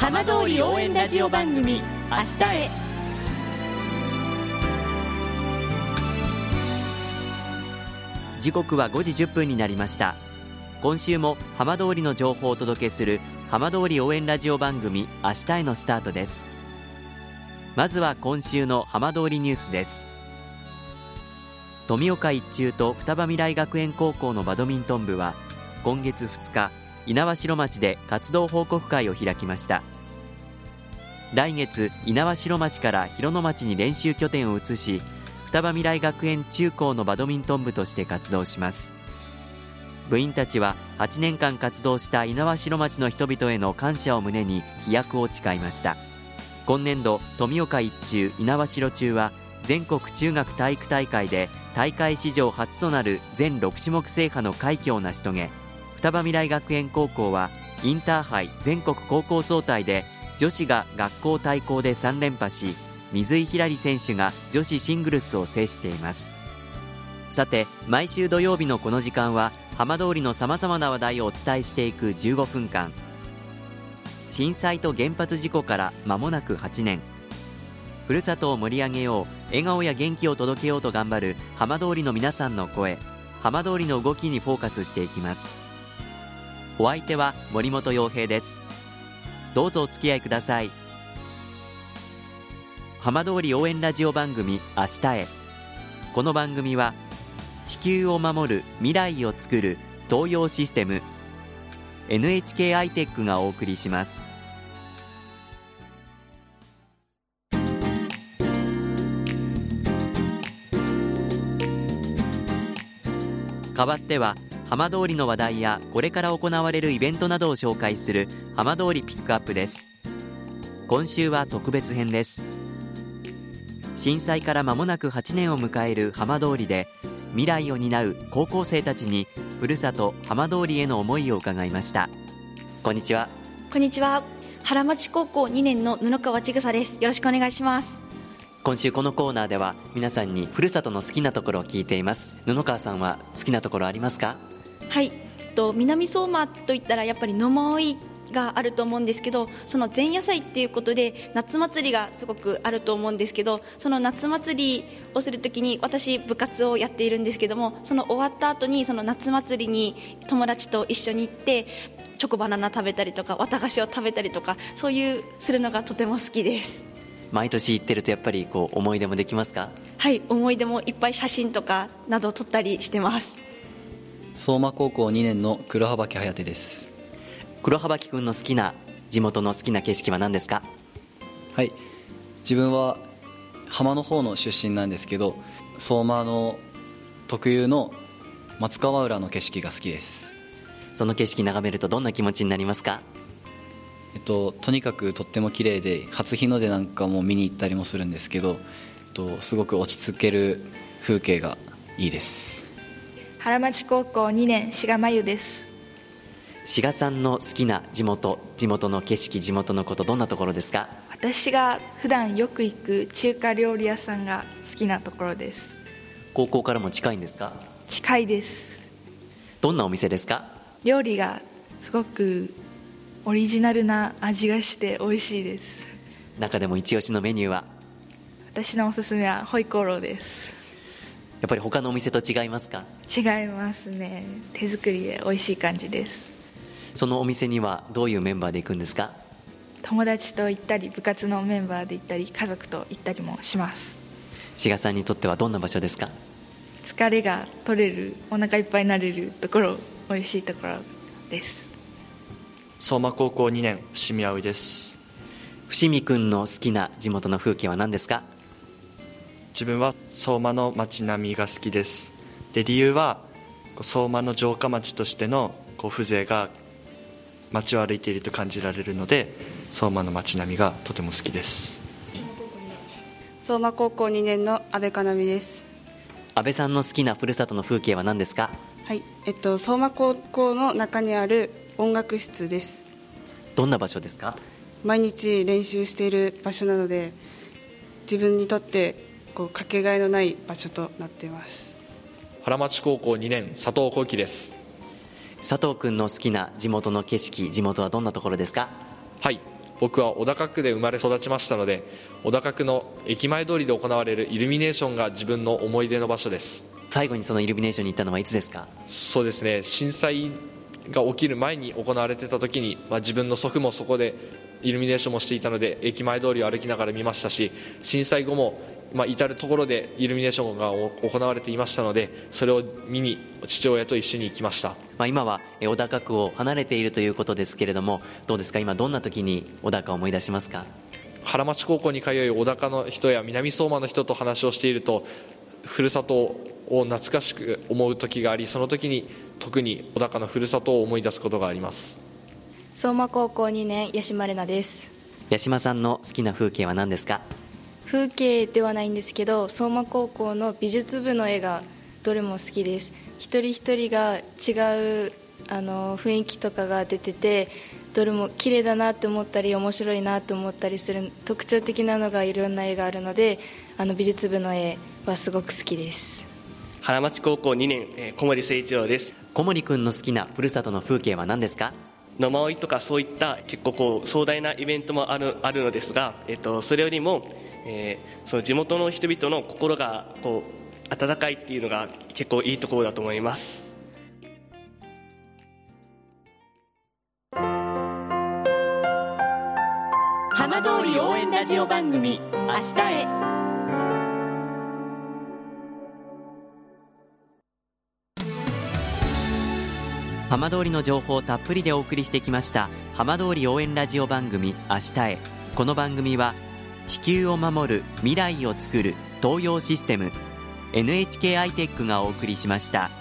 浜通り応援ラジオ番組明日へ。時刻は5時1分になりました。今週も浜通りの情報をお届けする浜通り応援ラジオ番組明日へのスタートです。まずは今週の浜通りニュースです。富岡一中と双葉未来学園高校のバドミントン部は今月2日猪苗代町で活動報告会を開きました。来月猪苗代町から広野町に練習拠点を移し双葉未来学園中高のバドミントン部として活動します。部員たちは8年間活動した猪苗代町の人々への感謝を胸に飛躍を誓いました。今年度富岡一中猪苗代中は全国中学体育大会で大会史上初となる全6種目制覇の快挙を成し遂げ双葉未来学園高校はインターハイ全国高校総体で女子が学校対抗で3連覇し水井ひらり選手が女子シングルスを制しています。さて毎週土曜日のこの時間は浜通りのさまざまな話題をお伝えしていく15分間。震災と原発事故から間もなく8年。ふるさとを盛り上げよう笑顔や元気を届けようと頑張る浜通りの皆さんの声浜通りの動きにフォーカスしていきます。お相手は森本洋平です。どうぞお付き合いください。浜通り応援ラジオ番組明日へ。この番組は地球を守る未来をつくる東洋システム NHK アイテックがお送りします。代わっては浜通りの話題やこれから行われるイベントなどを紹介する浜通りピックアップです。今週は特別編です。震災から間もなく8年を迎える浜通りで未来を担う高校生たちにふるさと浜通りへの思いを伺いました。こんにちは。こんにちは。原町高校2年の布川千草です。よろしくお願いします。今週このコーナーでは皆さんにふるさとの好きなところを聞いています。布川さんは好きなところありますか？はい。と南相馬といったらやっぱり野馬追があると思うんですけどその前夜祭っていうことで夏祭りがすごくあると思うんですけどその夏祭りをするときに私部活をやっているんですけどもその終わった後にその夏祭りに友達と一緒に行ってチョコバナナ食べたりとか綿菓子を食べたりとかそういうするのがとても好きです。毎年行ってるとやっぱりこう思い出もできますか？はい。思い出もいっぱい写真とかなど撮ったりしてます相馬高校2年の黒羽颯です。黒羽木君の好きな地元の好きな景色は何ですか？はい。自分は浜の方の出身なんですけど相馬の特有の松川浦の景色が好きです。その景色眺めるとどんな気持ちになりますか？えっと、とにかくとっても綺麗で初日の出なんかも見に行ったりもするんですけど、えっと、すごく落ち着ける風景がいいです原町高校2年志賀真由です。志賀さんの好きな地元地元の景色地元のことどんなところですか？私が普段よく行く中華料理屋さんが好きなところです。高校からも近いんですか？近いです。どんなお店ですか？料理がすごくオリジナルな味がして美味しいです。中でも一押しのメニューは？私のおすすめはホイコーローですやっぱり他のお店と違いますか？違いますね。手作りで美味しい感じです。そのお店にはどういうメンバーで行くんですか？友達と行ったり部活のメンバーで行ったり家族と行ったりもします。志賀さんにとってはどんな場所ですか？疲れが取れるお腹いっぱいになれるところ美味しいところです。相馬高校2年伏見葵です。伏見くんの好きな地元の風景は何ですか？自分は相馬の街並みが好きです。で理由は相馬の城下町としてのこう風情が街を歩いていると感じられるので相馬の街並みがとても好きです。相馬高校2年の阿部かなみです。安倍さんの好きなふるさとの風景は何ですか？はいえっと相馬高校の中にある音楽室です。どんな場所ですか？毎日練習している場所なので自分にとってこうかけがえのない場所となっています。原町高校2年佐藤幸喜です。佐藤くんの好きな地元の景色地元はどんなところですか？はい。僕は小高区で生まれ育ちましたので小高区の駅前通りで行われるイルミネーションが自分の思い出の場所です。最後にそのイルミネーションに行ったのはいつですか？そうですね。震災が起きる前に行われてた時に、まあ、自分の祖父もそこでイルミネーションもしていたので駅前通りを歩きながら見ましたし震災後も、まあ、至る所でイルミネーションが行われていましたのでそれを見に父親と一緒に行きました、まあ、今は小高区を離れているということですけれどもどうですか？今どんな時に小高を思い出しますか？原町高校に通い小高の人や南相馬の人と話をしているとふるさとを懐かしく思う時がありその時に特に小高のふるさとを思い出すことがあります。相馬高校2年八島玲奈です。八島さんの好きな風景は何ですか？風景ではないんですけど相馬高校の美術部の絵がどれも好きです。一人一人が違うあの雰囲気とかが出ててどれも綺麗だなって思ったり面白いなと思ったりする特徴的なのがいろんな絵があるのであの美術部の絵はすごく好きです。原町高校2年、えー、小森誠一郎です。小森君の好きなふるさとの風景は何ですか？野馬追とかそういった結構こう壮大なイベントもあるあるのですが、えっと、それよりも、えー、その地元の人々の心がこう温かいっていうのが結構いいところだと思います。浜通り応援ラジオ番組「明日へ」浜通りの情報をたっぷりでお送りしてきました浜通り応援ラジオ番組明日へ。この番組は地球を守る未来をつくる東洋システム NHK アイテックがお送りしました。